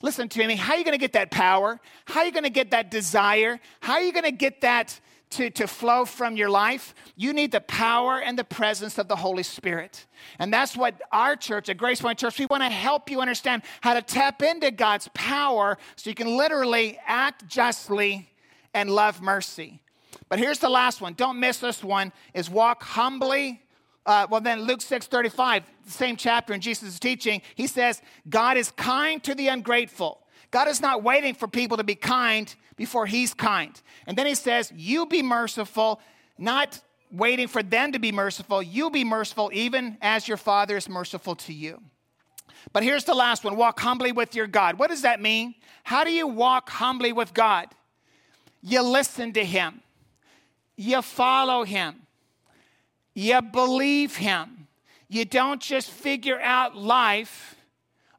Listen to me. How are you going to get that power? How are you going to get that desire? How are you going to get that to, to flow from your life? You need the power and the presence of the Holy Spirit. And that's what our church, at Grace Point Church, we want to help you understand how to tap into God's power so you can literally act justly and love mercy. But here's the last one. Don't miss this one is walk humbly uh, well, then Luke 6 35, the same chapter in Jesus' teaching, he says, God is kind to the ungrateful. God is not waiting for people to be kind before he's kind. And then he says, You be merciful, not waiting for them to be merciful. You be merciful, even as your Father is merciful to you. But here's the last one walk humbly with your God. What does that mean? How do you walk humbly with God? You listen to him, you follow him, you believe Him. You don't just figure out life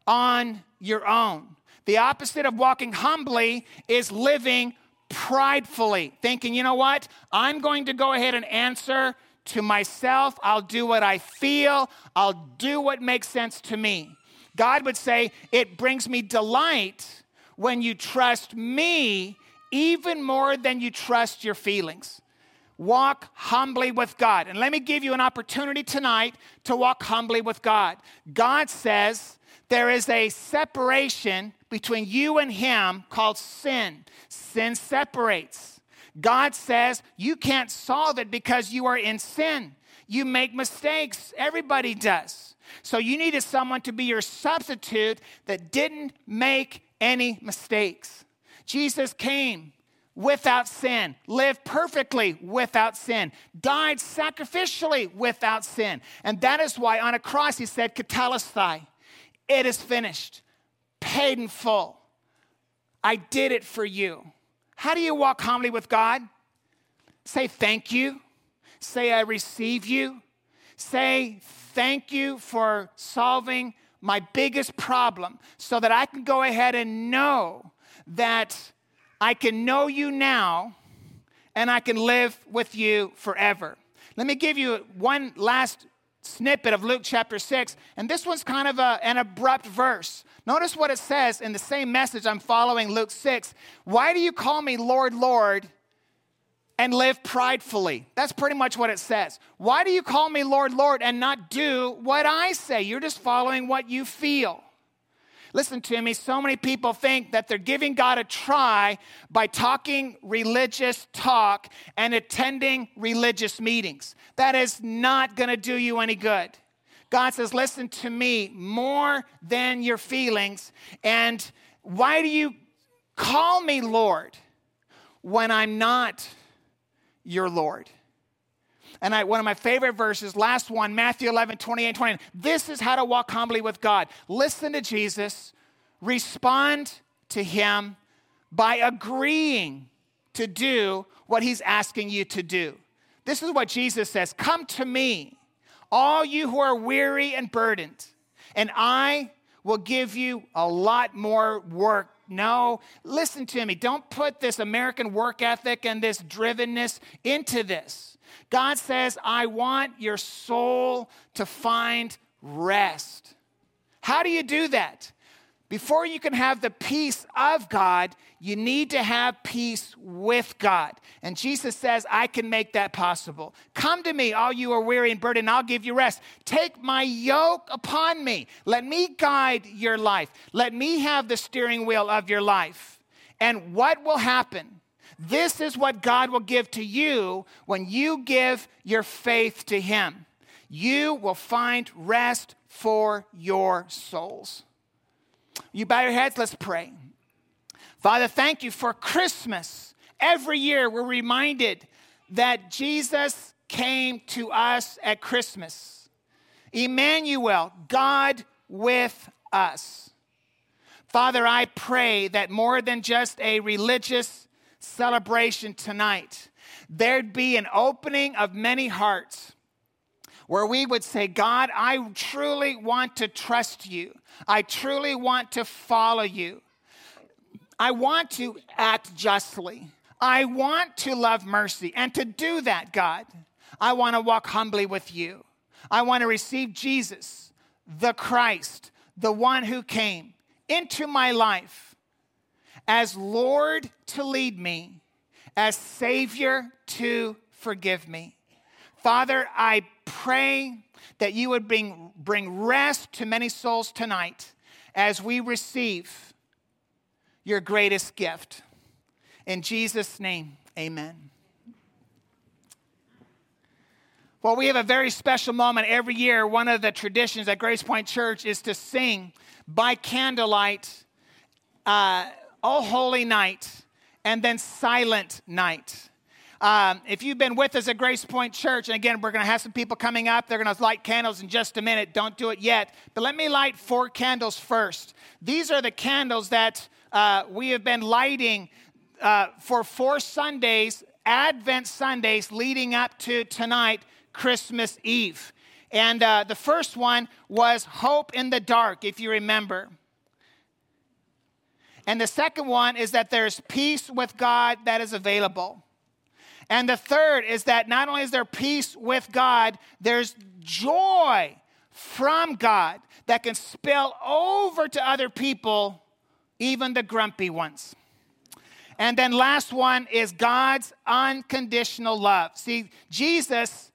on your own. The opposite of walking humbly is living pridefully, thinking, you know what? I'm going to go ahead and answer to myself. I'll do what I feel. I'll do what makes sense to me. God would say, It brings me delight when you trust me even more than you trust your feelings walk humbly with God. And let me give you an opportunity tonight to walk humbly with God. God says there is a separation between you and Him called sin. Sin separates. God says you can't solve it because you are in sin. You make mistakes, everybody does. So you needed someone to be your substitute that didn't make any mistakes. Jesus came without sin, lived perfectly without sin, died sacrificially without sin. And that is why on a cross he said, Tetelestai, it is finished, paid in full. I did it for you. How do you walk humbly with God? Say thank you. Say I receive you. Say thank you for solving my biggest problem so that I can go ahead and know that I can know you now and I can live with you forever. Let me give you one last snippet of Luke chapter 6, and this one's kind of a, an abrupt verse. Notice what it says in the same message I'm following, Luke 6. Why do you call me Lord, Lord, and live pridefully? That's pretty much what it says. Why do you call me Lord, Lord, and not do what I say? You're just following what you feel. Listen to me, so many people think that they're giving God a try by talking religious talk and attending religious meetings. That is not going to do you any good. God says, Listen to me more than your feelings. And why do you call me Lord when I'm not your Lord? And I, one of my favorite verses, last one, Matthew 11, 28, 29. This is how to walk humbly with God. Listen to Jesus, respond to him by agreeing to do what he's asking you to do. This is what Jesus says Come to me, all you who are weary and burdened, and I will give you a lot more work no, listen to me. Don't put this American work ethic and this drivenness into this. God says, I want your soul to find rest. How do you do that? Before you can have the peace of God, you need to have peace with God. And Jesus says, I can make that possible. Come to me, all you are weary and burdened, I'll give you rest. Take my yoke upon me. Let me guide your life. Let me have the steering wheel of your life. And what will happen? This is what God will give to you when you give your faith to Him. You will find rest for your souls. You bow your heads, let's pray. Father, thank you for Christmas. Every year we're reminded that Jesus came to us at Christmas. Emmanuel, God with us. Father, I pray that more than just a religious celebration tonight, there'd be an opening of many hearts where we would say, God, I truly want to trust you. I truly want to follow you. I want to act justly. I want to love mercy. And to do that, God, I want to walk humbly with you. I want to receive Jesus, the Christ, the one who came into my life as Lord to lead me, as Savior to forgive me. Father, I pray that you would bring, bring rest to many souls tonight as we receive your greatest gift. In Jesus' name, amen. Well, we have a very special moment every year. One of the traditions at Grace Point Church is to sing by candlelight, uh, Oh Holy Night, and then Silent Night. Um, if you've been with us at Grace Point Church, and again, we're going to have some people coming up. They're going to light candles in just a minute. Don't do it yet. But let me light four candles first. These are the candles that uh, we have been lighting uh, for four Sundays, Advent Sundays, leading up to tonight, Christmas Eve. And uh, the first one was Hope in the Dark, if you remember. And the second one is that there's peace with God that is available. And the third is that not only is there peace with God, there's joy from God that can spill over to other people, even the grumpy ones. And then last one is God's unconditional love. See, Jesus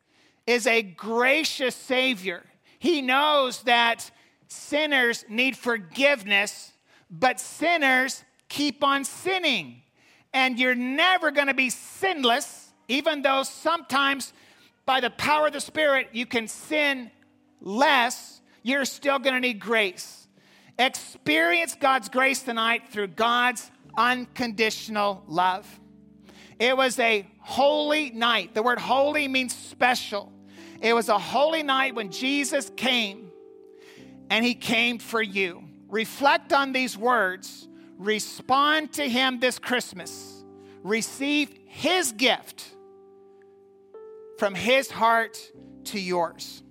is a gracious Savior. He knows that sinners need forgiveness, but sinners keep on sinning. And you're never going to be sinless even though sometimes by the power of the Spirit you can sin less, you're still going to need grace. Experience God's grace tonight through God's unconditional love. It was a holy night. The word holy means special. It was a holy night when Jesus came and he came for you. Reflect on these words, respond to him this Christmas, receive his gift from his heart to yours.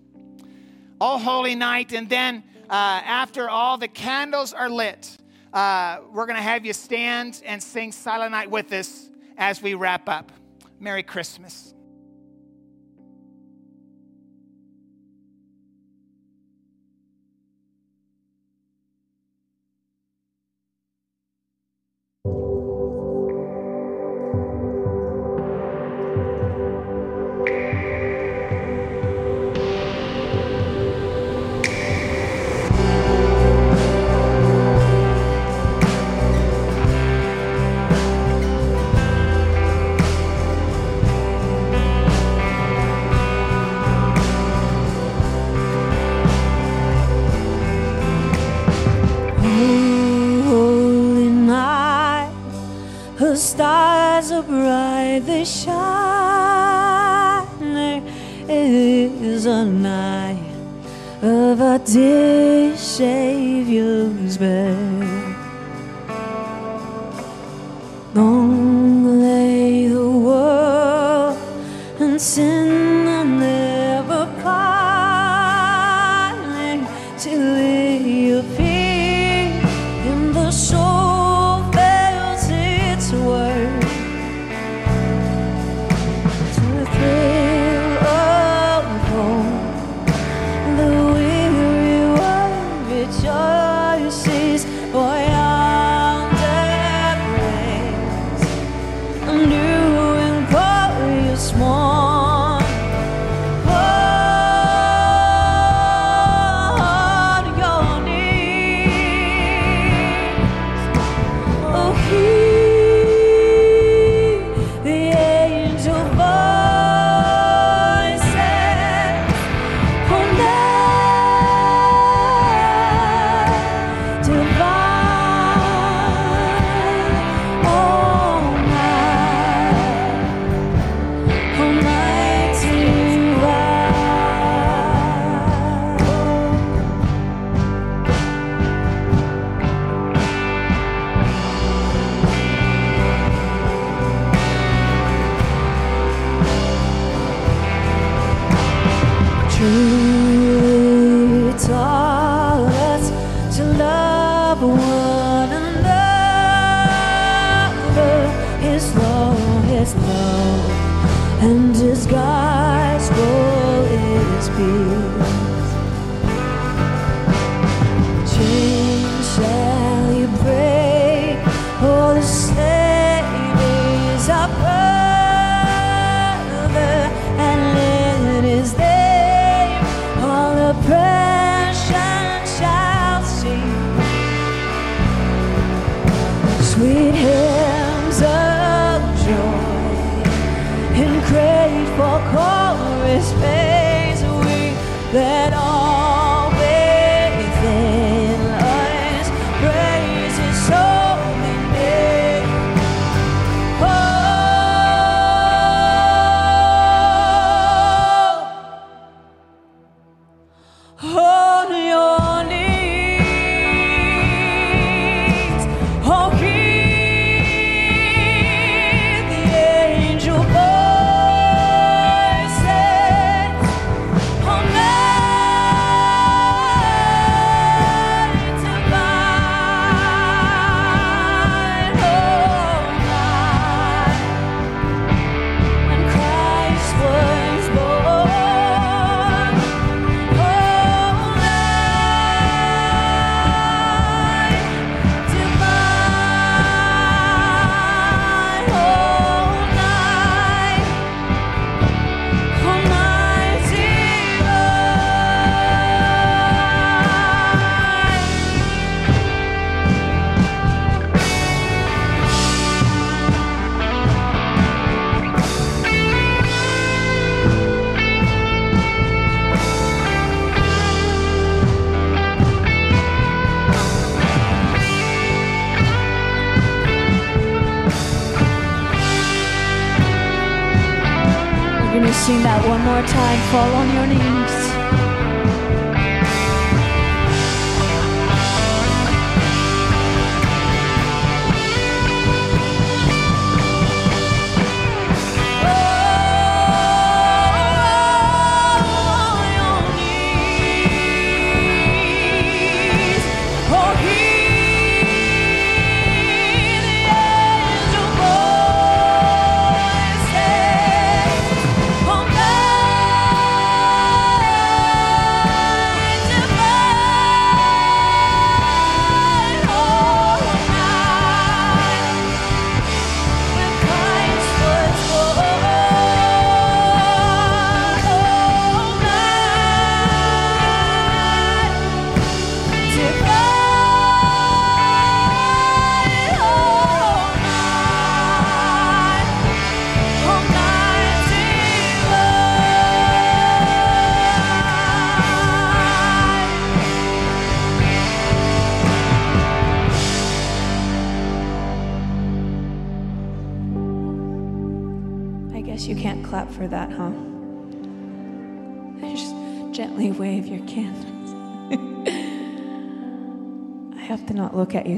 All holy night, and then uh, after all the candles are lit, uh, we're going to have you stand and sing Silent Night with us as we wrap up. Merry Christmas. Dear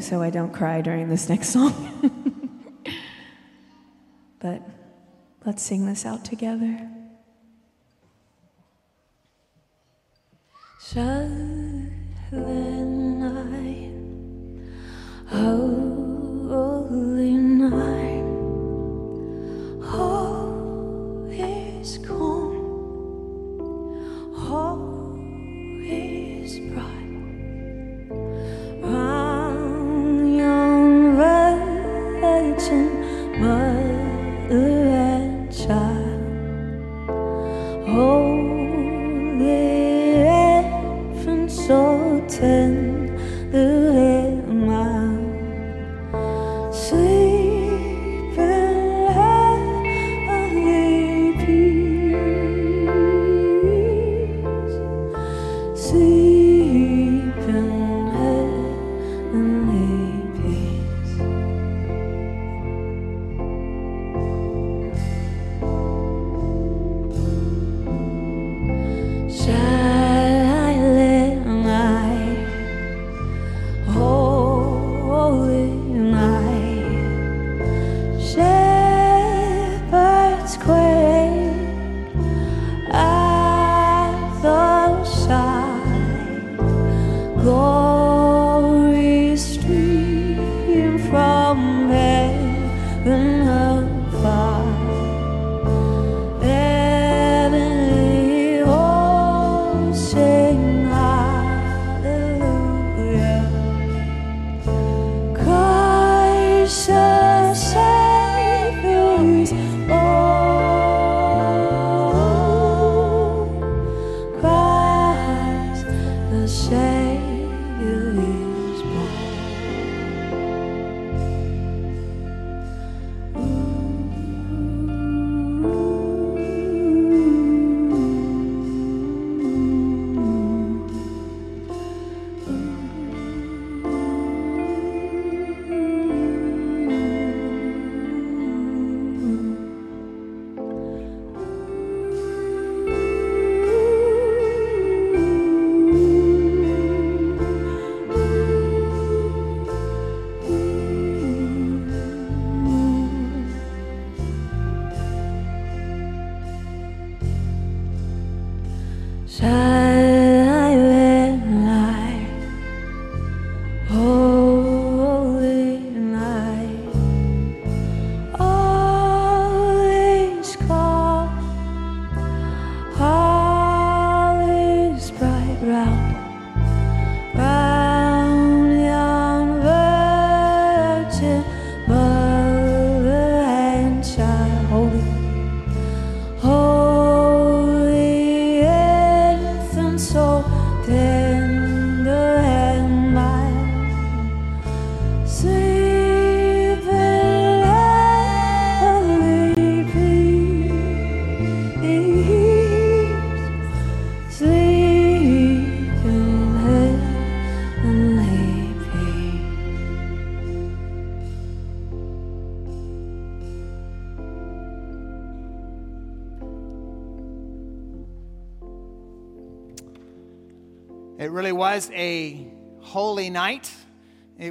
so I don't cry during this next song. but let's sing this out together. Shalom night, holy night, all is gone. All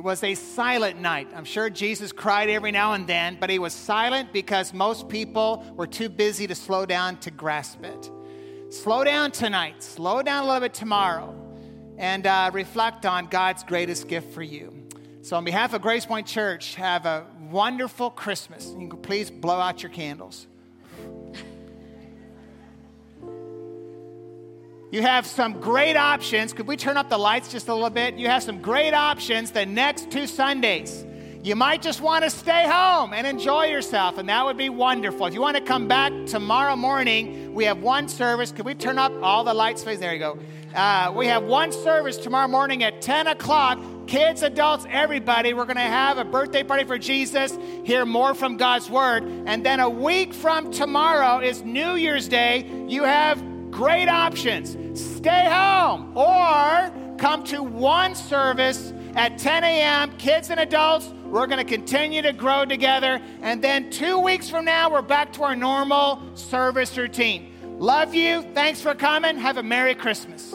was a silent night. I'm sure Jesus cried every now and then, but he was silent because most people were too busy to slow down to grasp it. Slow down tonight, slow down a little bit tomorrow, and uh, reflect on God's greatest gift for you. So, on behalf of Grace Point Church, have a wonderful Christmas. You can please blow out your candles. You have some great options. Could we turn up the lights just a little bit? You have some great options the next two Sundays. You might just want to stay home and enjoy yourself, and that would be wonderful. If you want to come back tomorrow morning, we have one service. Could we turn up all the lights, please? There you go. Uh, we have one service tomorrow morning at 10 o'clock. Kids, adults, everybody, we're going to have a birthday party for Jesus, hear more from God's Word. And then a week from tomorrow is New Year's Day. You have great options. Stay home or come to one service at 10 a.m. Kids and adults, we're going to continue to grow together. And then two weeks from now, we're back to our normal service routine. Love you. Thanks for coming. Have a Merry Christmas.